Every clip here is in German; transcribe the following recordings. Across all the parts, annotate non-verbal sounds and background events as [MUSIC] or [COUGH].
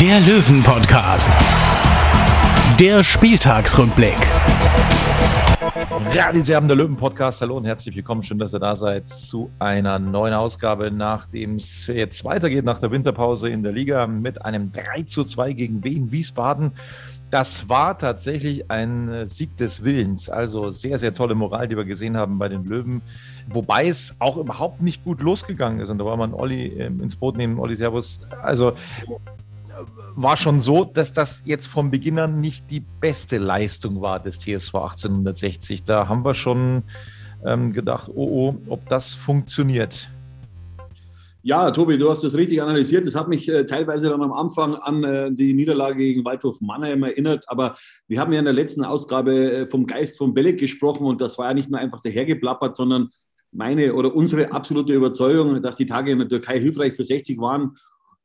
der Löwen-Podcast. Der Spieltagsrückblick. Ja, die Serben der Löwen Podcast. Hallo und herzlich willkommen. Schön, dass ihr da seid zu einer neuen Ausgabe, nachdem es jetzt weitergeht nach der Winterpause in der Liga mit einem 3 zu 2 gegen Wien Wiesbaden. Das war tatsächlich ein Sieg des Willens. Also sehr, sehr tolle Moral, die wir gesehen haben bei den Löwen. Wobei es auch überhaupt nicht gut losgegangen ist. Und da war man Olli ähm, ins Boot nehmen, Olli Servus. Also war schon so, dass das jetzt vom Beginn an nicht die beste Leistung war des TSV 1860. Da haben wir schon ähm, gedacht, oh, oh, ob das funktioniert. Ja, Tobi, du hast das richtig analysiert. Das hat mich äh, teilweise dann am Anfang an äh, die Niederlage gegen Waldhof Mannheim erinnert. Aber wir haben ja in der letzten Ausgabe äh, vom Geist von Belek gesprochen und das war ja nicht nur einfach dahergeplappert, sondern meine oder unsere absolute Überzeugung, dass die Tage in der Türkei hilfreich für 60 waren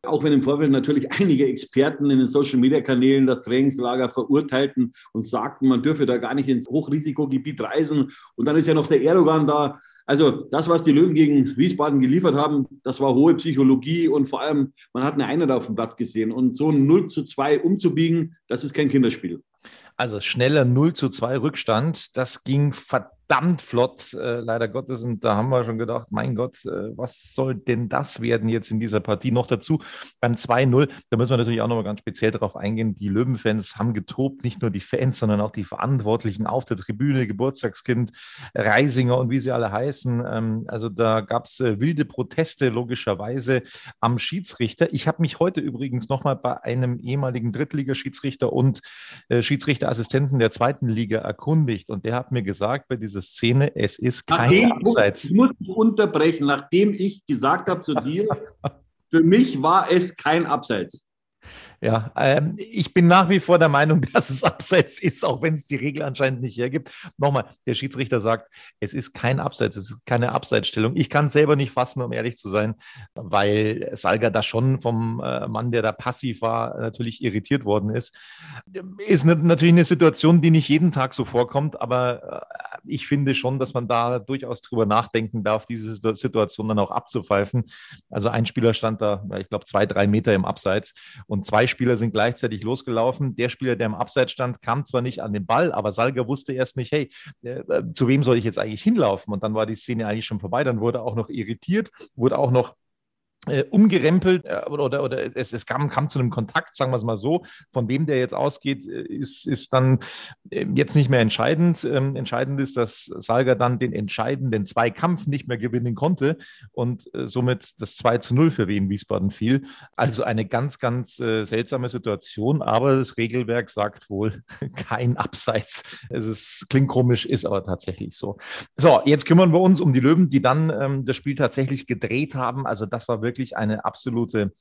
auch wenn im Vorfeld natürlich einige Experten in den Social-Media-Kanälen das Trainingslager verurteilten und sagten, man dürfe da gar nicht ins Hochrisikogebiet reisen. Und dann ist ja noch der Erdogan da. Also das, was die Löwen gegen Wiesbaden geliefert haben, das war hohe Psychologie und vor allem, man hat eine Einheit auf dem Platz gesehen. Und so ein 0 zu 2 umzubiegen, das ist kein Kinderspiel. Also schneller 0 zu 2 Rückstand, das ging verdammt verdammt flott, äh, leider Gottes. Und da haben wir schon gedacht, mein Gott, äh, was soll denn das werden jetzt in dieser Partie? Noch dazu beim 2-0, da müssen wir natürlich auch nochmal ganz speziell darauf eingehen. Die Löwenfans haben getobt, nicht nur die Fans, sondern auch die Verantwortlichen auf der Tribüne, Geburtstagskind, Reisinger und wie sie alle heißen. Ähm, also da gab es äh, wilde Proteste, logischerweise am Schiedsrichter. Ich habe mich heute übrigens nochmal bei einem ehemaligen Drittligaschiedsrichter und äh, Schiedsrichterassistenten der zweiten Liga erkundigt. Und der hat mir gesagt, bei dieser Szene, es ist kein nachdem, Abseits. Ich muss unterbrechen, nachdem ich gesagt habe zu dir, [LAUGHS] für mich war es kein Abseits. Ja, ähm, ich bin nach wie vor der Meinung, [LAUGHS] dass es abseits ist, auch wenn es die Regel anscheinend nicht hergibt. Nochmal, der Schiedsrichter sagt, es ist kein Abseits, es ist keine Abseitsstellung. Ich kann es selber nicht fassen, um ehrlich zu sein, weil Salga da schon vom äh, Mann, der da passiv war, natürlich irritiert worden ist. Ist ne, natürlich eine Situation, die nicht jeden Tag so vorkommt, aber äh, ich finde schon, dass man da durchaus drüber nachdenken darf, diese Situation dann auch abzupfeifen. Also ein Spieler stand da, ich glaube, zwei, drei Meter im Abseits und zwei Spieler sind gleichzeitig losgelaufen. Der Spieler, der im Abseits stand, kam zwar nicht an den Ball, aber Salga wusste erst nicht, hey, äh, zu wem soll ich jetzt eigentlich hinlaufen? Und dann war die Szene eigentlich schon vorbei. Dann wurde auch noch irritiert, wurde auch noch äh, umgerempelt äh, oder, oder, es, es kam, kam, zu einem Kontakt, sagen wir es mal so, von wem der jetzt ausgeht, äh, ist, ist dann äh, jetzt nicht mehr entscheidend. Ähm, entscheidend ist, dass Salga dann den entscheidenden Zweikampf nicht mehr gewinnen konnte und äh, somit das 2 zu 0 für Wien Wiesbaden fiel. Also eine ganz, ganz äh, seltsame Situation, aber das Regelwerk sagt wohl [LAUGHS] kein Abseits. Es ist, klingt komisch, ist aber tatsächlich so. So, jetzt kümmern wir uns um die Löwen, die dann ähm, das Spiel tatsächlich gedreht haben. Also das war wirklich wirklich eine absolute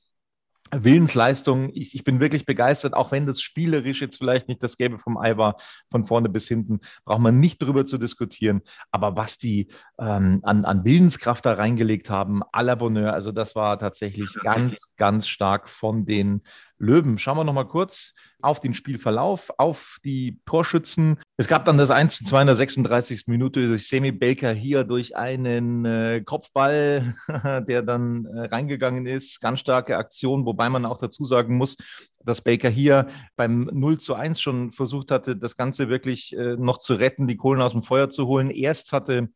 Willensleistung. Ich, ich, bin wirklich begeistert, auch wenn das spielerisch jetzt vielleicht nicht das Gelbe vom Ei war, von vorne bis hinten, braucht man nicht drüber zu diskutieren. Aber was die ähm, an, an, Willenskraft da reingelegt haben, à la Bonheur, also das war tatsächlich ganz, ganz stark von den Löwen. Schauen wir nochmal kurz auf den Spielverlauf, auf die Torschützen. Es gab dann das 1 zu 2 in der 36. Minute durch Semi Baker hier durch einen äh, Kopfball, [LAUGHS] der dann äh, reingegangen ist. Ganz starke Aktion, wobei man auch dazu sagen muss, dass Baker hier beim 0 zu 1 schon versucht hatte, das Ganze wirklich äh, noch zu retten, die Kohlen aus dem Feuer zu holen. Erst hatte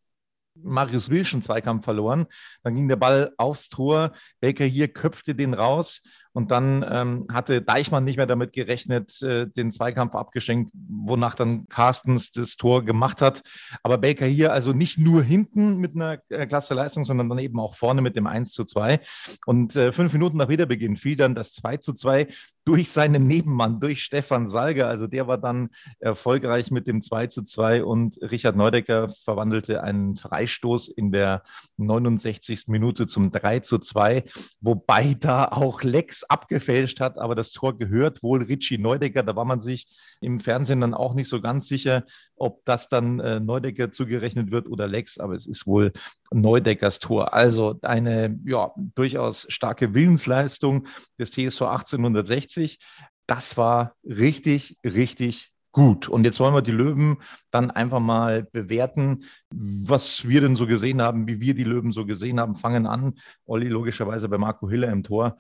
Marius Wilsch einen Zweikampf verloren. Dann ging der Ball aufs Tor. Baker hier köpfte den raus und dann ähm, hatte Deichmann nicht mehr damit gerechnet, äh, den Zweikampf abgeschenkt, wonach dann Carstens das Tor gemacht hat. Aber Baker hier also nicht nur hinten mit einer äh, klasse Leistung, sondern dann eben auch vorne mit dem 1 zu 2. Und äh, fünf Minuten nach Wiederbeginn fiel dann das 2 zu 2 durch seinen Nebenmann, durch Stefan Salger. Also der war dann erfolgreich mit dem 2 zu 2 und Richard Neudecker verwandelte einen Freistoß in der 69. Minute zum 3 zu 2, wobei da auch Lex abgefälscht hat, aber das Tor gehört wohl Richie Neudecker. Da war man sich im Fernsehen dann auch nicht so ganz sicher, ob das dann äh, Neudecker zugerechnet wird oder Lex, aber es ist wohl Neudeckers Tor. Also eine ja, durchaus starke Willensleistung des TSV 1860. Das war richtig, richtig gut. Und jetzt wollen wir die Löwen dann einfach mal bewerten, was wir denn so gesehen haben, wie wir die Löwen so gesehen haben. Fangen an, Olli logischerweise bei Marco Hiller im Tor.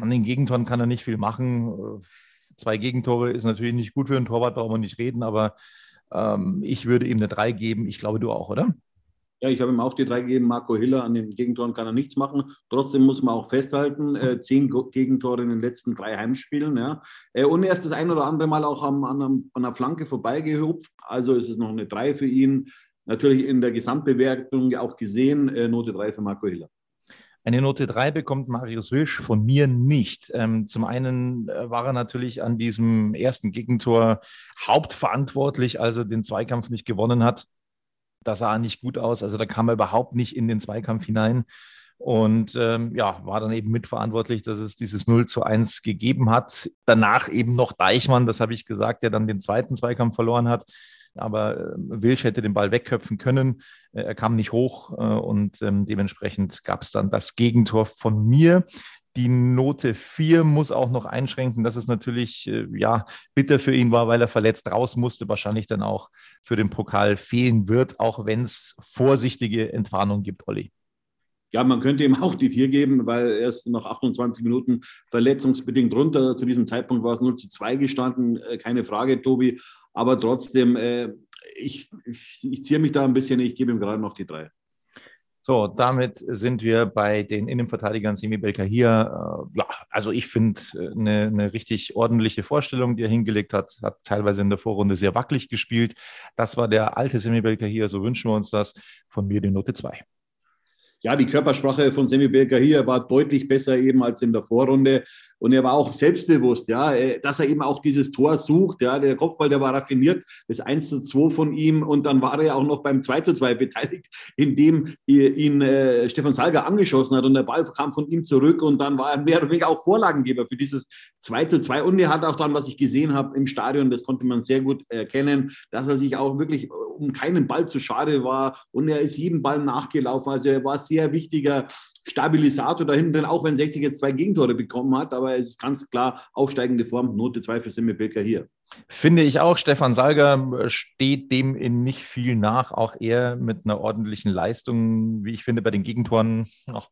An den Gegentoren kann er nicht viel machen. Zwei Gegentore ist natürlich nicht gut für einen Torwart, brauchen wir nicht reden, aber ähm, ich würde ihm eine 3 geben. Ich glaube, du auch, oder? Ja, ich habe ihm auch die drei gegeben. Marco Hiller an den Gegentoren kann er nichts machen. Trotzdem muss man auch festhalten, äh, zehn Gegentore in den letzten drei Heimspielen. Ja. Äh, und er ist das ein oder andere Mal auch am, an, an einer Flanke vorbeigehupft. Also ist es noch eine drei für ihn. Natürlich in der Gesamtbewertung auch gesehen, äh, Note drei für Marco Hiller. Eine Note 3 bekommt Marius Wilsch von mir nicht. Ähm, zum einen äh, war er natürlich an diesem ersten Gegentor hauptverantwortlich, als er den Zweikampf nicht gewonnen hat das sah nicht gut aus. Also da kam er überhaupt nicht in den Zweikampf hinein. Und ähm, ja, war dann eben mitverantwortlich, dass es dieses 0 zu 1 gegeben hat. Danach eben noch Deichmann, das habe ich gesagt, der dann den zweiten Zweikampf verloren hat. Aber äh, Wilsch hätte den Ball wegköpfen können. Äh, er kam nicht hoch äh, und ähm, dementsprechend gab es dann das Gegentor von mir. Die Note 4 muss auch noch einschränken, dass es natürlich ja, bitter für ihn war, weil er verletzt raus musste, wahrscheinlich dann auch für den Pokal fehlen wird, auch wenn es vorsichtige Entwarnung gibt, Olli. Ja, man könnte ihm auch die 4 geben, weil er ist nach 28 Minuten verletzungsbedingt runter. Zu diesem Zeitpunkt war es 0 zu 2 gestanden, keine Frage, Tobi. Aber trotzdem, äh, ich, ich, ich ziehe mich da ein bisschen, ich gebe ihm gerade noch die 3. So, damit sind wir bei den Innenverteidigern Semi Belka hier. Äh, ja, also ich finde eine, äh, eine richtig ordentliche Vorstellung, die er hingelegt hat. Hat teilweise in der Vorrunde sehr wackelig gespielt. Das war der alte Semi Belka hier, so wünschen wir uns das. Von mir die Note 2 ja, die Körpersprache von Semi Belka hier war deutlich besser eben als in der Vorrunde. Und er war auch selbstbewusst, ja, äh, dass er eben auch dieses Tor sucht. Ja, der Kopfball, der war raffiniert, das 1 zu 2 von ihm. Und dann war er auch noch beim 2 zu 2 beteiligt, [LAUGHS] indem ihn äh, Stefan Salger angeschossen hat und der Ball kam von ihm zurück. Und dann war er mehr oder weniger auch Vorlagengeber für dieses 2 zu 2. Und er hat auch dann, was ich gesehen habe im Stadion, das konnte man sehr gut erkennen, dass er sich auch wirklich um keinen Ball zu schade war. Und er ist jedem Ball nachgelaufen. Also er war sehr wichtiger Stabilisator da hinten drin, auch wenn 60 jetzt zwei Gegentore bekommen hat, aber es ist ganz klar aufsteigende Form, Note 2 für Simme Bilker hier. Finde ich auch. Stefan Salger steht dem in nicht viel nach, auch er mit einer ordentlichen Leistung, wie ich finde, bei den Gegentoren. Auch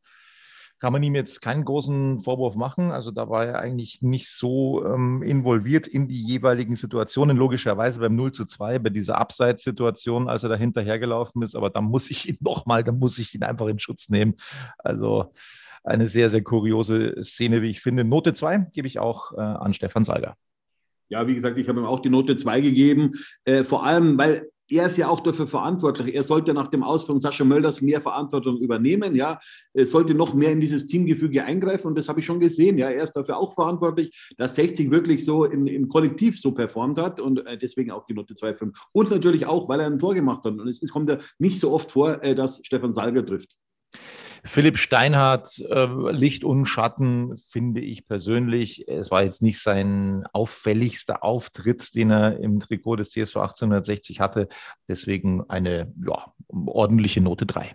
kann man ihm jetzt keinen großen Vorwurf machen. Also da war er eigentlich nicht so ähm, involviert in die jeweiligen Situationen. Logischerweise beim 0 zu 2, bei dieser Abseitssituation, als er da hinterhergelaufen ist. Aber da muss ich ihn [LAUGHS] nochmal, da muss ich ihn einfach in Schutz nehmen. Also eine sehr, sehr kuriose Szene, wie ich finde. Note 2 gebe ich auch äh, an Stefan Salger. Ja, wie gesagt, ich habe ihm auch die Note 2 gegeben. Äh, vor allem, weil er ist ja auch dafür verantwortlich. Er sollte nach dem Aus von Sascha Mölders mehr Verantwortung übernehmen. Ja, er sollte noch mehr in dieses Teamgefüge eingreifen. Und das habe ich schon gesehen. Ja, er ist dafür auch verantwortlich, dass 60 wirklich so in, im Kollektiv so performt hat und äh, deswegen auch die Note 2,5. Und natürlich auch, weil er ein Tor gemacht hat. Und es kommt ja nicht so oft vor, äh, dass Stefan Salger trifft. Philipp Steinhardt, äh, Licht und Schatten, finde ich persönlich. Es war jetzt nicht sein auffälligster Auftritt, den er im Trikot des CSV 1860 hatte. Deswegen eine ja, ordentliche Note 3.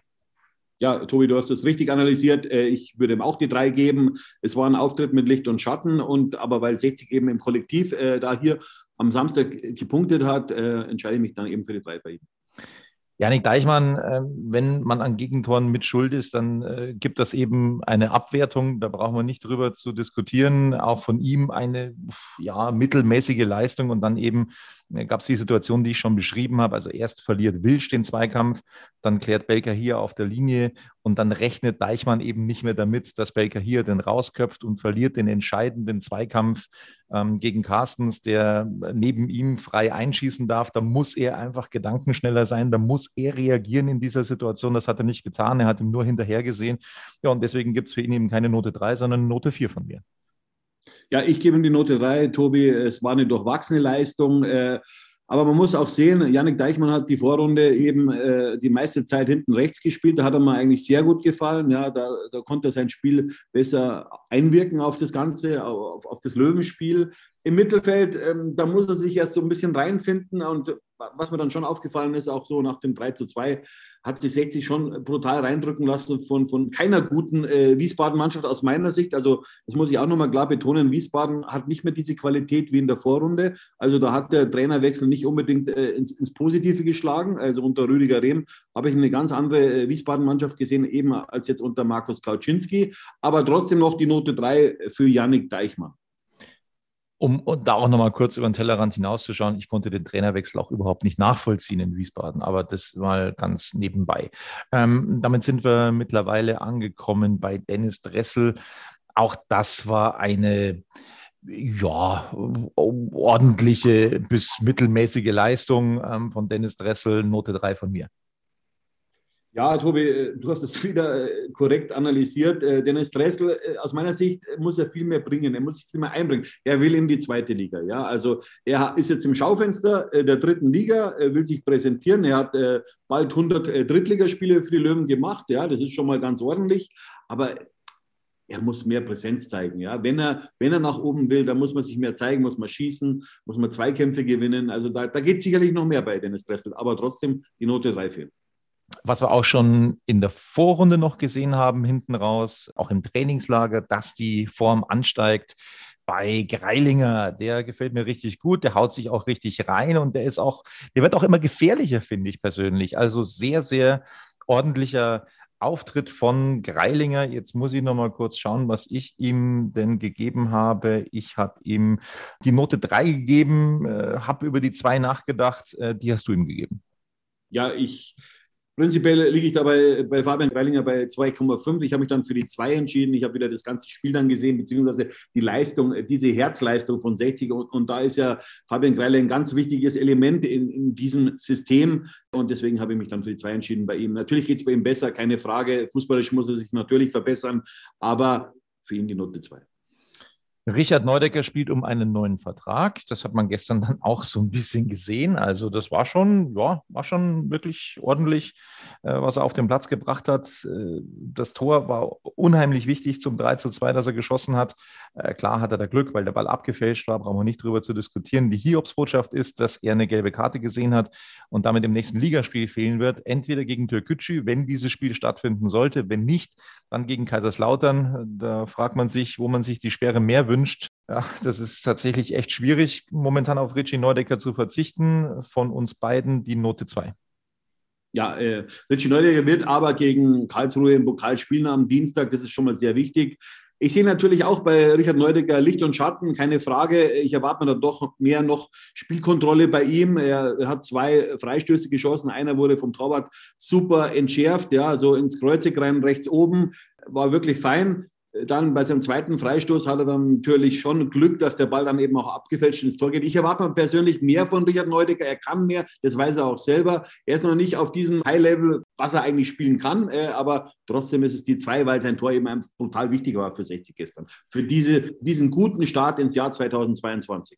Ja, Tobi, du hast es richtig analysiert. Äh, ich würde ihm auch die drei geben. Es war ein Auftritt mit Licht und Schatten und aber weil 60 eben im Kollektiv äh, da hier am Samstag gepunktet hat, äh, entscheide ich mich dann eben für die drei bei ihm. Janik Deichmann, äh, wenn man an Gegentoren mit Schuld ist, dann äh, gibt das eben eine Abwertung. Da brauchen wir nicht drüber zu diskutieren. Auch von ihm eine ja, mittelmäßige Leistung und dann eben äh, gab es die Situation, die ich schon beschrieben habe. Also erst verliert Wilsch den Zweikampf, dann klärt Belker hier auf der Linie und dann rechnet Deichmann eben nicht mehr damit, dass Belker hier den rausköpft und verliert den entscheidenden Zweikampf ähm, gegen Carstens, der neben ihm frei einschießen darf. Da muss er einfach gedankenschneller sein, da muss er reagieren in dieser Situation. Das hat er nicht getan, er hat ihm nur hinterher gesehen. Ja, und deswegen gibt es für ihn eben keine Note 3, sondern Note 4 von mir. Ja, ich gebe ihm die Note 3, Tobi. Es war eine durchwachsene Leistung. Äh, Aber man muss auch sehen, Yannick Deichmann hat die Vorrunde eben äh, die meiste Zeit hinten rechts gespielt. Da hat er mir eigentlich sehr gut gefallen. Ja, da, da konnte er sein Spiel besser einwirken auf das Ganze, auf, auf das Löwenspiel. Im Mittelfeld, ähm, da muss er sich erst so ein bisschen reinfinden. Und was mir dann schon aufgefallen ist, auch so nach dem 3 zu 2, hat sich 60 schon brutal reindrücken lassen von, von keiner guten äh, Wiesbaden-Mannschaft aus meiner Sicht. Also das muss ich auch nochmal klar betonen, Wiesbaden hat nicht mehr diese Qualität wie in der Vorrunde. Also da hat der Trainerwechsel nicht unbedingt äh, ins, ins, Positive geschlagen. Also unter Rüdiger Rehm habe ich eine ganz andere äh, Wiesbaden-Mannschaft gesehen, eben als jetzt unter Markus Kauczynski. Aber trotzdem noch die Note 3 für Yannick Deichmann um da auch nochmal kurz über den Tellerrand hinauszuschauen, ich konnte den Trainerwechsel auch überhaupt nicht nachvollziehen in Wiesbaden, aber das mal ganz nebenbei. Ähm, damit sind wir mittlerweile angekommen bei Dennis Dressel. Auch das war eine ja, ordentliche bis mittelmäßige Leistung ähm, von Dennis Dressel, Note 3 von mir. Ja, Tobi, äh, du hast es [LAUGHS] wieder äh, korrekt analysiert. Äh, Dennis Dressel, aus meiner Sicht muss er viel mehr bringen. Er muss sich viel mehr einbringen. Er will in die zweite Liga. Ja, also er ist jetzt im Schaufenster der dritten Liga, will sich präsentieren. Er hat bald 100 Drittligaspiele für die Löwen gemacht. Ja, das ist schon mal ganz ordentlich. Aber er muss mehr Präsenz zeigen. Ja? Wenn, er, wenn er nach oben will, dann muss man sich mehr zeigen, muss man schießen, muss man Zweikämpfe gewinnen. Also da, da geht sicherlich noch mehr bei Dennis Dressel, aber trotzdem die Note 3 fehlt was wir auch schon in der Vorrunde noch gesehen haben, hinten raus, auch im Trainingslager, dass die Form ansteigt. Bei Greilinger, der gefällt mir richtig gut, der haut sich auch richtig rein und der ist auch, der wird auch immer gefährlicher, finde ich persönlich. Also sehr, sehr ordentlicher Auftritt von Greilinger. Jetzt muss ich noch mal kurz schauen, was ich ihm denn gegeben habe. Ich habe ihm die Note 3 gegeben, äh, habe über die 2 nachgedacht. Äh, die hast du ihm gegeben. Ja, ich Prinzipiell liege ich dabei bei Fabian Greilinger bei 2,5. Ich habe mich dann für die 2 entschieden. Ich habe wieder das ganze Spiel dann gesehen, beziehungsweise die Leistung, diese Herzleistung von 60. Und, und da ist ja Fabian Greilinger ein ganz wichtiges Element in, in diesem System. Und deswegen habe ich mich dann für die 2 entschieden bei ihm. Natürlich geht es bei ihm besser, keine Frage. Fußballisch muss er sich natürlich verbessern, aber für ihn die Note 2. Richard Neudecker spielt um einen neuen Vertrag. Das hat man gestern dann [LAUGHS] auch so ein bisschen gesehen. Also das war schon, ja, war schon wirklich ordentlich, äh, was er auf den Platz gebracht hat. Äh, das Tor war unheimlich wichtig zum 3 zu 2, das er geschossen hat. Äh, klar hat er da Glück, weil der Ball abgefälscht war, brauchen wir nicht drüber zu diskutieren. Die Hiobsbotschaft ist, dass er eine gelbe Karte gesehen hat und damit im nächsten Ligaspiel fehlen wird. Entweder gegen Türkgücü, wenn dieses Spiel stattfinden sollte, wenn nicht, dann gegen Kaiserslautern. Da fragt man sich, wo man sich die Sperre mehr wünscht. Ja, das ist tatsächlich echt schwierig, momentan auf Richie Neudecker zu verzichten. Von uns beiden die Note 2. Ja, äh, Richie Neudecker wird aber gegen Karlsruhe im Pokal spielen am Dienstag. Das ist schon mal sehr wichtig. Ich sehe natürlich auch bei Richard Neudecker Licht und Schatten, keine Frage. Ich erwarte mir da doch mehr noch Spielkontrolle bei ihm. Er hat zwei Freistöße geschossen. Einer wurde vom Torwart super entschärft, ja, so ins Kreuzig rein, rechts oben. War wirklich fein. Dann bei seinem zweiten Freistoß hat er dann natürlich schon Glück, dass der Ball dann eben auch abgefälscht ins Tor geht. Ich erwarte persönlich mehr von Richard Neudecker. Er kann mehr, das weiß er auch selber. Er ist noch nicht auf diesem High-Level, was er eigentlich spielen kann, äh, aber trotzdem ist es die zwei, weil sein Tor eben brutal wichtig war für 60 gestern. Für diese, diesen guten Start ins Jahr 2022.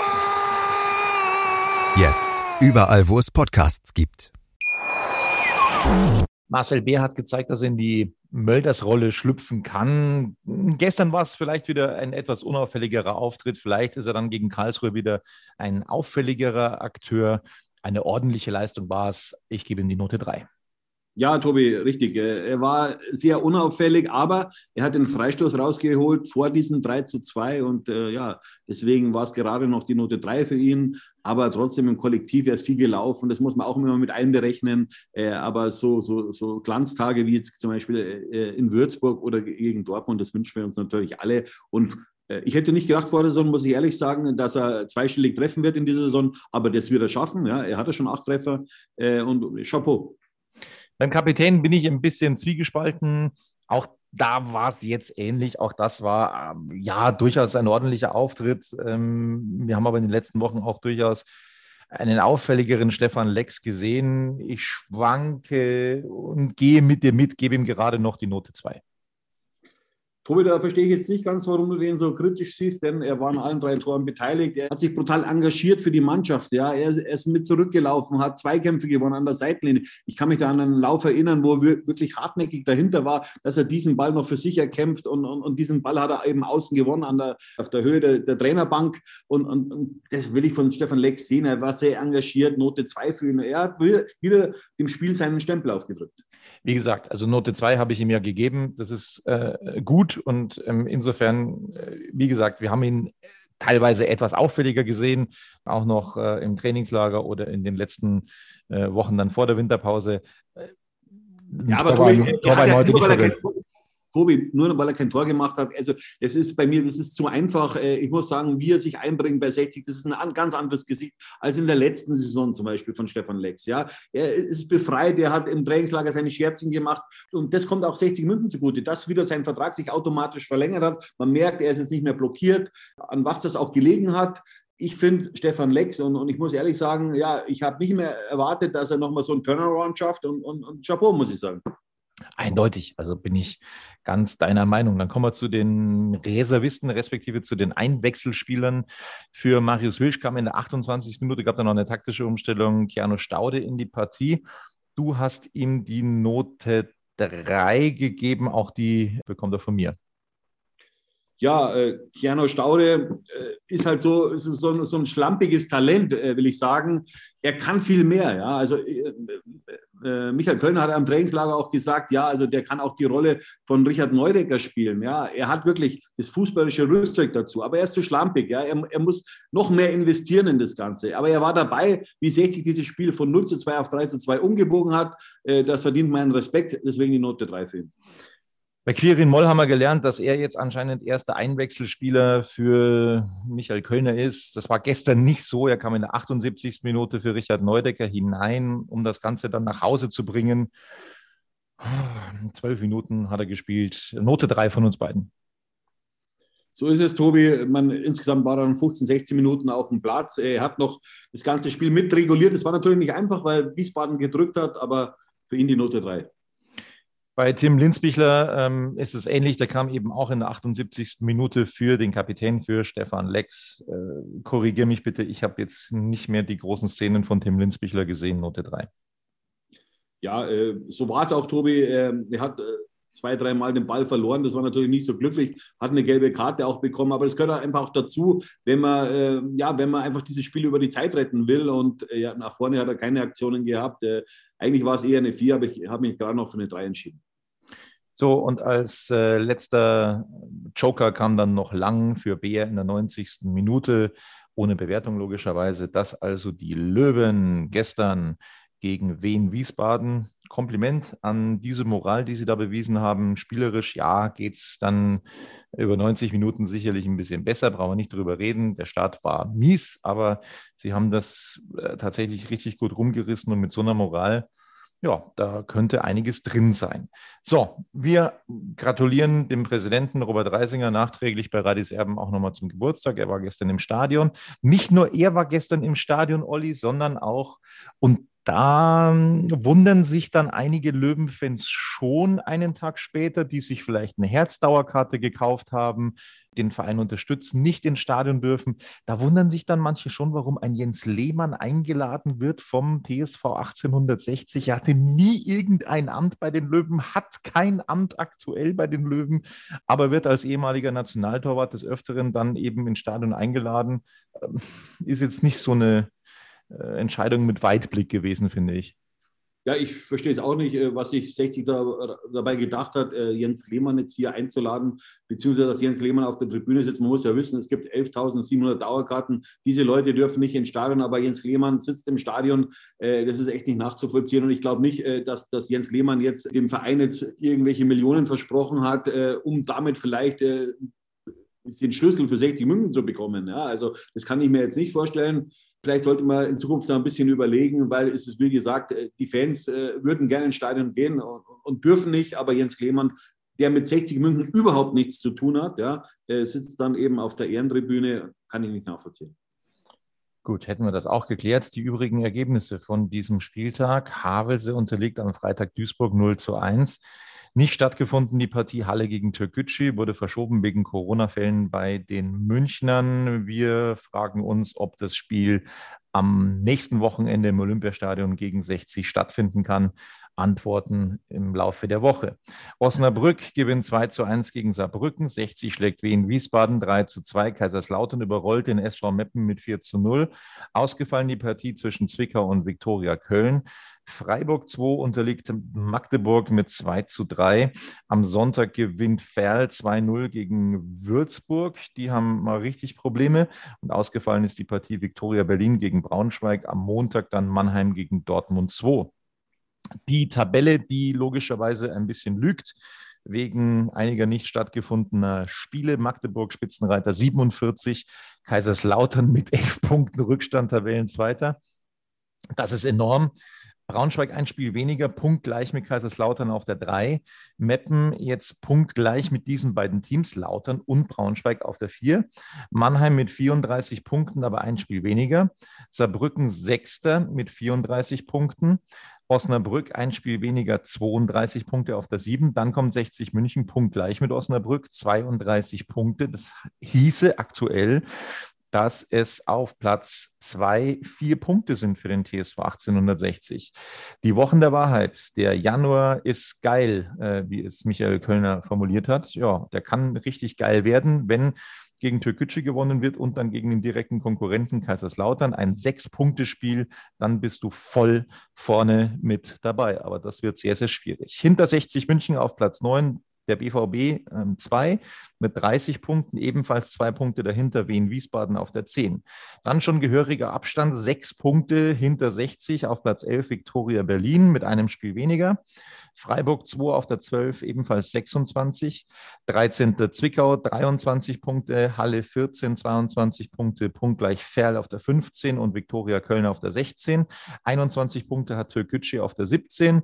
Jetzt. Überall, wo es Podcasts gibt. Marcel Bär hat gezeigt, dass er in die Mölders-Rolle schlüpfen kann. Gestern war es vielleicht wieder ein etwas unauffälligerer Auftritt. Vielleicht ist er dann gegen Karlsruhe wieder ein auffälligerer Akteur. Eine ordentliche Leistung war es. Ich gebe ihm die Note 3. Ja, Tobi, richtig. Er war sehr unauffällig, aber er hat den Freistoß rausgeholt vor diesem 3 zu 2 und äh, ja, deswegen war es gerade noch die Note 3 für ihn. Aber trotzdem im Kollektiv, er ist viel gelaufen, das muss man auch immer mit einberechnen. Äh, aber so, so, so Glanztage wie jetzt zum Beispiel äh, in Würzburg oder gegen Dortmund, das wünschen wir uns natürlich alle. Und Äh, ich hätte nicht gedacht vor der Saison, muss ich ehrlich sagen, dass er zweistellig treffen wird in dieser Saison, aber das wird er schaffen. Ja, er hatte schon acht Treffer äh, und Chapeau. Beim Kapitän bin ich ein bisschen zwiegespalten. Auch da war es jetzt ähnlich. Auch das war ähm, ja durchaus ein ordentlicher Auftritt. Ähm, wir haben aber in den letzten Wochen auch durchaus einen auffälligeren Stefan Lex gesehen. Ich schwanke und gehe mit dir mit, gebe ihm gerade noch die Note 2. Tobi, da verstehe ich jetzt nicht ganz, warum du den so kritisch siehst, denn er war an allen drei Toren beteiligt. Er hat sich brutal engagiert für die Mannschaft. Ja, er, ist mit zurückgelaufen, hat Zweikämpfe gewonnen an der Seitenlinie. Ich kann mich da an einen Lauf erinnern, wo er wirklich hartnäckig dahinter war, dass er diesen Ball noch für sich erkämpft und, und, und diesen Ball hat er eben außen gewonnen an der, auf der Höhe der, der Trainerbank. Und, und, und, das will ich von Stefan Lex sehen. Er war sehr engagiert, Note 2 für ihn. Er hat wieder dem Spiel seinen Stempel aufgedrückt. Wie gesagt, also Note 2 habe ich ihm ja gegeben. Das ist äh, gut und ähm, insofern, äh, wie gesagt, wir haben ihn teilweise etwas auffälliger gesehen, auch noch äh, im Trainingslager oder in den letzten äh, Wochen dann vor der Winterpause. Ja, aber Tobi, er, weil er, Tobi, nur weil er kein Tor gemacht hat. Also das ist bei mir, das ist zu einfach. Äh, ich muss sagen, wie er sich einbringt bei 60, das ist ein ganz anderes Gesicht als in der letzten Saison zum Beispiel von Stefan Lex. Ja, er ist befreit, er hat im Trainingslager seine Scherzchen gemacht und das kommt auch 60 München zugute, dass wieder sein Vertrag sich automatisch verlängert hat. Man merkt, er ist jetzt nicht mehr blockiert, an was das auch gelegen hat ich finde Stefan Lex und, und, ich muss ehrlich sagen, ja, ich habe nicht mehr erwartet, dass er nochmal so einen Turnaround schafft und, und, und Chapeau, muss ich sagen. Eindeutig, also bin ich ganz deiner Meinung. Dann kommen wir zu den Reservisten, respektive zu den Einwechselspielern. Für Marius Wilsch kam in der 28. Minute, gab da noch eine taktische Umstellung, Keanu Staude in die Partie. Du hast ihm die Note 3 gegeben, auch die bekommt er von mir ja, äh, Keanu Staude äh, ist halt so, ist so, so, ein schlampiges Talent, äh, will ich sagen. Er kann viel mehr. Ja? Also äh, Michael Kölner hat am Trainingslager auch gesagt, ja, also der kann auch die Rolle von Richard Neudecker spielen. Ja, er hat wirklich das fußballische Rüstzeug dazu, aber er ist zu schlampig. Ja, er, er muss noch mehr investieren in das Ganze. Aber er war dabei, wie 60 dieses Spiel von 0 zu 2 auf 3 zu 2 umgebogen hat. Äh, das verdient meinen Respekt. Deswegen die Note 3 für ihn. Bei Quirin Moll haben wir gelernt, dass er jetzt anscheinend erster Einwechselspieler für Michael Kölner ist. Das war gestern nicht so. Er kam in der 78. Minute für Richard Neudecker hinein, um das Ganze dann nach Hause zu bringen. Zwölf Minuten hat er gespielt. Note drei von uns beiden. So ist es, Tobi. Man, insgesamt war er dann 15, 16 Minuten auf dem Platz. Er hat noch das ganze Spiel mitreguliert. Es war natürlich nicht einfach, weil Wiesbaden gedrückt hat, aber für ihn die Note 3. Bei Tim Linsbichler ähm, ist es ähnlich. Der kam eben auch in der 78. Minute für den Kapitän, für Stefan Lex. Äh, Korrigiere mich bitte, ich habe jetzt nicht mehr die großen Szenen von Tim Linsbichler gesehen, Note 3. Ja, äh, so war es auch, Tobi. Äh, er hat äh, zwei, dreimal den Ball verloren. Das war natürlich nicht so glücklich. Hat eine gelbe Karte auch bekommen. Aber das gehört einfach auch dazu, wenn man, äh, ja, wenn man einfach dieses Spiel über die Zeit retten will. Und äh, nach vorne hat er keine Aktionen gehabt. Eigentlich war es eher eine 4, aber ich habe mich gerade noch für eine 3 entschieden. So, und als äh, letzter Joker kam dann noch Lang für Bär in der 90. Minute, ohne Bewertung logischerweise. Das also die Löwen gestern gegen Wien Wiesbaden. Kompliment an diese Moral, die Sie da bewiesen haben. Spielerisch, ja, geht es dann über 90 Minuten sicherlich ein bisschen besser, brauchen wir nicht drüber reden. Der Start war mies, aber Sie haben das äh, tatsächlich richtig gut rumgerissen und mit so einer Moral, ja, da könnte einiges drin sein. So, wir gratulieren dem Präsidenten Robert Reisinger nachträglich bei Radis Erben auch nochmal zum Geburtstag. Er war gestern im Stadion. Nicht nur er war gestern im Stadion, Olli, sondern auch, und da ähm, wundern sich dann einige Löwenfans schon einen Tag später, die sich vielleicht eine Herzdauerkarte gekauft haben, den Verein unterstützen, nicht ins Stadion dürfen. Da wundern sich dann manche schon, warum ein Jens Lehmann eingeladen wird vom TSV 1860. Er hatte nie irgendein Amt bei den Löwen, hat kein Amt aktuell bei den Löwen, aber wird als ehemaliger Nationaltorwart des Öfteren dann eben ins Stadion eingeladen. Ähm, ist jetzt nicht so eine Entscheidung mit Weitblick gewesen, finde ich. Ja, ich verstehe es auch nicht, äh, was sich 60 da, dabei gedacht hat, äh, Jens Lehmann jetzt hier einzuladen, beziehungsweise dass Jens Lehmann auf der Tribüne sitzt. Man muss ja wissen, es gibt 11.700 Dauerkarten. Diese Leute dürfen nicht ins Stadion, aber Jens Lehmann sitzt im Stadion. Das ist echt nicht nachzuvollziehen. Und ich glaube nicht, dass, dass Jens Lehmann jetzt dem Verein jetzt irgendwelche Millionen versprochen hat, um damit vielleicht den Schlüssel für 60 München zu bekommen. Ja, also das kann ich mir jetzt nicht vorstellen. Vielleicht sollte man in Zukunft da ein bisschen überlegen, weil es ist, wie gesagt, äh, die Fans äh, würden gerne ins Stadion gehen und, und, dürfen nicht, aber Jens Klemann, der mit 60 München überhaupt nichts zu tun hat, ja, sitzt dann eben auf der Ehrentribüne, kann ich nicht nachvollziehen. Gut, hätten wir das auch geklärt. Die übrigen Ergebnisse von diesem Spieltag. Havelse unterliegt am Freitag Duisburg 0 zu 1. Nicht stattgefunden die Partie Halle gegen Türkgücü, wurde verschoben wegen Corona-Fällen bei den Münchnern. Wir fragen uns, ob das Spiel am nächsten Wochenende im Olympiastadion gegen 60 stattfinden kann. Antworten im Laufe der Woche. Osnabrück gewinnt 2 zu 1 gegen Saarbrücken, 60 schlägt Wien Wiesbaden 3 zu 2, Kaiserslautern überrollt den SV Meppen mit 4 zu 0. Ausgefallen die Partie zwischen Zwickau und Viktoria Köln. Freiburg 2 unterliegt Magdeburg mit 2 zu 3. Am Sonntag gewinnt Ferl 2-0 gegen Würzburg. Die haben mal richtig Probleme. Und ausgefallen ist die Partie Viktoria Berlin gegen Braunschweig. Am Montag dann Mannheim gegen Dortmund 2 die Tabelle, die logischerweise ein bisschen lügt wegen einiger nicht stattgefundener Spiele. Magdeburg Spitzenreiter 47, Kaiserslautern mit elf Punkten Rückstand, Tabellenzweiter. Das ist enorm. Braunschweig ein Spiel weniger, punktgleich mit Kaiserslautern auf der 3. Meppen jetzt punktgleich mit diesen beiden Teams, Lautern und Braunschweig auf der 4. Mannheim mit 34 Punkten, aber ein Spiel weniger. Saarbrücken Sechster mit 34 Punkten. Osnabrück ein Spiel weniger, 32 Punkte auf der 7. Dann kommt 60 München, punktgleich mit Osnabrück, 32 Punkte. Das hieße aktuell, dass es auf Platz 2 vier Punkte sind für den TSV 1860. Die Wochen der Wahrheit, der Januar ist geil, äh, wie es Michael Kölner formuliert hat. Ja, der kann richtig geil werden, wenn gegen Türkgücü gewonnen wird und dann gegen den direkten Konkurrenten Kaiserslautern. Ein Sechs-Punkte-Spiel, dann bist du voll vorne mit dabei. Aber das wird sehr, sehr schwierig. Hinter 60 München auf Platz 9 der BVB 2 ähm, mit 30 Punkten, ebenfalls zwei Punkte dahinter Wien Wiesbaden auf der 10. Dann schon gehöriger Abstand, sechs Punkte hinter 60 auf Platz 11 Viktoria Berlin mit einem Spiel weniger. Freiburg 2 auf der 12, ebenfalls 26. 13. Zwickau 23 Punkte, Halle 14, 22 Punkte, punktgleich Ferl auf der 15 und Viktoria Köln auf der 16. 21 Punkte hat Türkgücü auf der 17.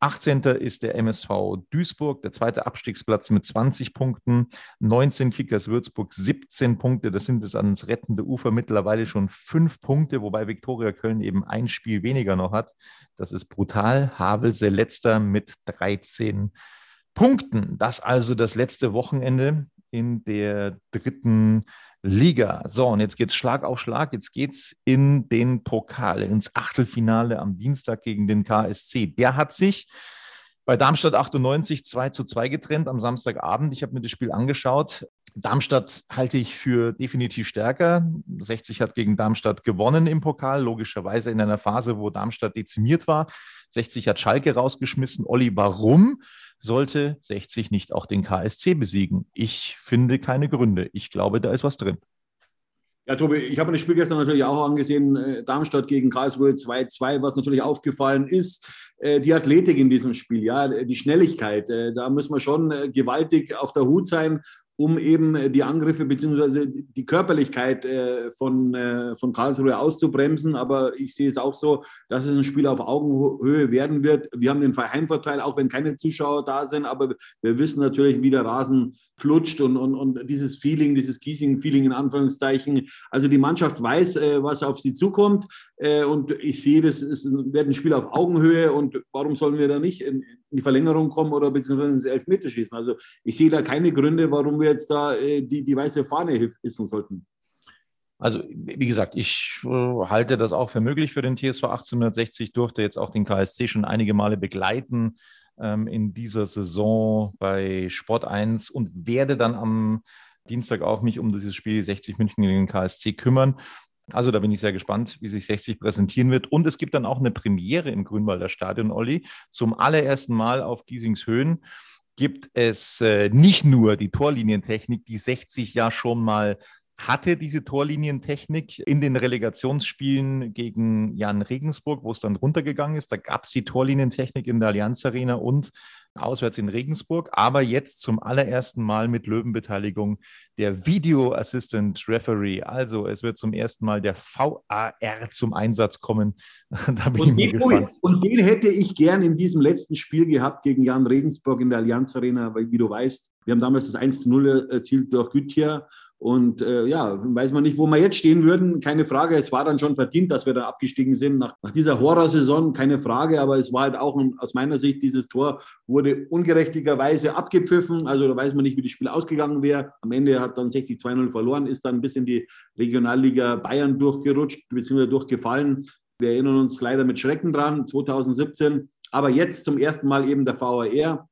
18. ist der MSV Duisburg, der zweite Abstiegsplatz mit 20 Punkten. 19 Kickers Würzburg, 17 Punkte. Das sind es ans rettende Ufer mittlerweile schon fünf Punkte, wobei Viktoria Köln eben ein Spiel weniger noch hat. Das ist brutal. Havelse letzter mit 13 Punkten. Das also das letzte Wochenende in der dritten Liga. So, und jetzt geht es Schlag auf Schlag. Jetzt geht es in den Pokal, ins Achtelfinale am Dienstag gegen den KSC. Der hat sich bei Darmstadt 98 2 zu 2 getrennt am Samstagabend. Ich habe mir das Spiel angeschaut. Darmstadt halte ich für definitiv stärker. 60 hat gegen Darmstadt gewonnen im Pokal, logischerweise in einer Phase, wo Darmstadt dezimiert war. 60 hat Schalke rausgeschmissen. Olli, warum? Sollte 60 nicht auch den KSC besiegen? Ich finde keine Gründe. Ich glaube, da ist was drin. Ja, Tobi, ich habe das Spiel gestern natürlich auch angesehen, äh, Darmstadt gegen Karlsruhe 2-2, was natürlich aufgefallen ist, äh, die Athletik in diesem Spiel, ja, die Schnelligkeit, äh, da müssen wir schon gewaltig auf der Hut sein um eben äh, die Angriffe bzw. die Körperlichkeit äh, von, äh, von Karlsruhe auszubremsen. Aber ich sehe es auch so, dass es ein Spiel auf Augenhöhe werden wird. Wir haben den Heimvorteil, auch wenn keine Zuschauer da sind, aber wir wissen natürlich, wie der Rasen flutscht und, und, und dieses Feeling, dieses Giesing-Feeling in Anführungszeichen. Also die Mannschaft weiß, äh, was auf sie zukommt äh, und ich sehe, das ist, wird ein Spiel auf Augenhöhe und warum sollen wir da nicht in, in die Verlängerung kommen oder beziehungsweise ins Elfmeter schießen? Also ich sehe da keine Gründe, warum wir jetzt da äh, die, die weiße Fahne hissen sollten. Also, wie gesagt, ich äh, halte das auch für möglich für den TSV 1860, durfte jetzt auch den KSC schon einige Male begleiten ähm, in dieser Saison bei Sport 1 und werde dann am Dienstag auch mich um dieses Spiel 60 München gegen den KSC kümmern. Also da bin ich sehr gespannt, wie sich 60 präsentieren wird. Und es gibt dann auch eine Premiere im Grünwalder Stadion, Olli. Zum allerersten Mal auf Giesings Höhen gibt es äh, nicht nur die Torlinientechnik, die 60 ja schon mal hatte diese Torlinientechnik in den Relegationsspielen gegen Jan Regensburg, wo es dann runtergegangen ist. Da gab es die Torlinientechnik in der Allianz Arena und auswärts in Regensburg, aber jetzt zum allerersten Mal mit Löwenbeteiligung der Video Assistant Referee. Also es wird zum ersten Mal der VAR zum Einsatz kommen. [LAUGHS] da bin und, ich den, gespannt. und den hätte ich gern in diesem letzten Spiel gehabt gegen Jan Regensburg in der Allianz Arena, weil wie du weißt, wir haben damals das 1 zu 0 erzielt durch Güttier und äh, ja, weiß man nicht, wo wir jetzt stehen würden. Keine Frage. Es war dann schon verdient, dass wir dann abgestiegen sind nach, nach dieser Horrorsaison. Keine Frage. Aber es war halt auch aus meiner Sicht, dieses Tor wurde ungerechtigerweise abgepfiffen. Also da weiß man nicht, wie das Spiel ausgegangen wäre. Am Ende hat dann 60-2-0 verloren, ist dann bis in die Regionalliga Bayern durchgerutscht bzw. durchgefallen. Wir erinnern uns leider mit Schrecken dran, 2017. Aber jetzt zum ersten Mal eben der VAR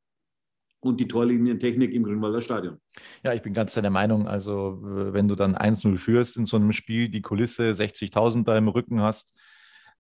und die Torlinientechnik im Grünwalder Stadion. Ja, ich bin ganz deiner Meinung. Also, wenn du dann 1-0 führst in so einem Spiel, die Kulisse 60.000 da im Rücken hast,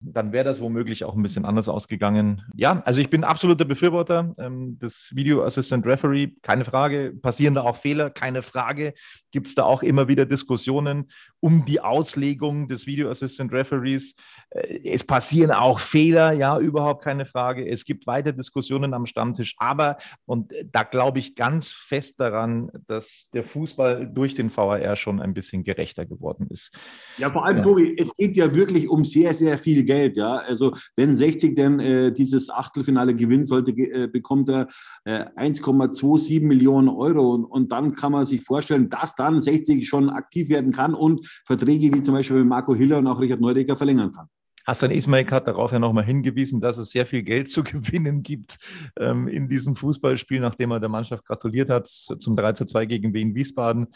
dann wäre das womöglich auch ein bisschen anders ausgegangen. Ja, also ich bin absoluter Befürworter ähm, des Video Assistant Referee, keine Frage. Passieren da auch Fehler, keine Frage. Gibt es da auch immer wieder Diskussionen um die Auslegung des Video Assistant Referees? Äh, es passieren auch Fehler, ja, überhaupt keine Frage. Es gibt weiter Diskussionen am Stammtisch, aber, und da glaube ich ganz fest daran, dass der Fußball durch den VAR schon ein bisschen gerechter geworden ist. Ja, vor allem, ja. Tobi, es geht ja wirklich um sehr, sehr viel Geld. Geld. Ja? Also wenn 60 denn äh, dieses Achtelfinale gewinnen sollte, äh, bekommt er äh, 1,27 Millionen Euro. Und, und, dann kann man sich vorstellen, dass dann 60 schon aktiv werden kann und Verträge wie zum Beispiel Marco Hiller und auch Richard Neudecker verlängern kann. Hassan Ismail hat darauf ja nochmal hingewiesen, dass es sehr viel Geld zu [LAUGHS] gewinnen gibt ähm, in diesem Fußballspiel, nachdem er der Mannschaft gratuliert hat zum 3 zu 2 gegen Wien Wiesbaden.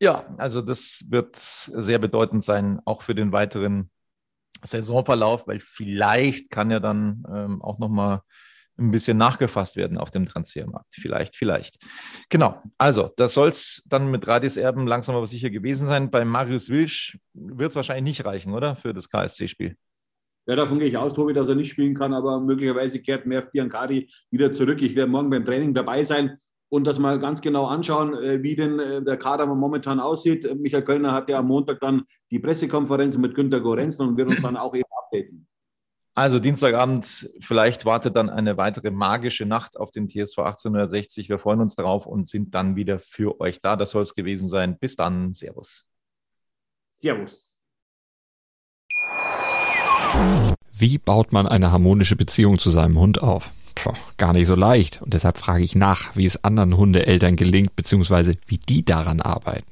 Ja, also das wird sehr bedeutend sein, auch für den weiteren Saisonverlauf, weil vielleicht kann ja dann ähm, auch nochmal ein bisschen nachgefasst werden auf dem Transfermarkt. Vielleicht, vielleicht. Genau. Also, das soll es dann mit Radis Erben langsam aber sicher gewesen sein. Bei Marius Wilsch wird es wahrscheinlich nicht reichen, oder? Für das KSC-Spiel. Ja, davon gehe ich aus, Tobi, dass er nicht spielen kann, aber möglicherweise kehrt Merv Biancari wieder zurück. Ich werde morgen beim Training dabei sein und das mal ganz genau anschauen, äh, wie denn äh, der Kader momentan aussieht. Michael Kölner hat ja am Montag dann die Pressekonferenz mit Günter Gorenzen und wird uns dann auch eben updaten. Also Dienstagabend, vielleicht wartet dann eine weitere magische Nacht auf den TSV 1860. Wir freuen uns darauf und sind dann wieder für euch da. Das soll es gewesen sein. Bis dann. Servus. Servus. Wie baut man eine harmonische Beziehung zu seinem Hund auf? Puh, gar nicht so leicht. Und deshalb frage ich nach, wie es anderen Hundeeltern gelingt, beziehungsweise wie die daran arbeiten.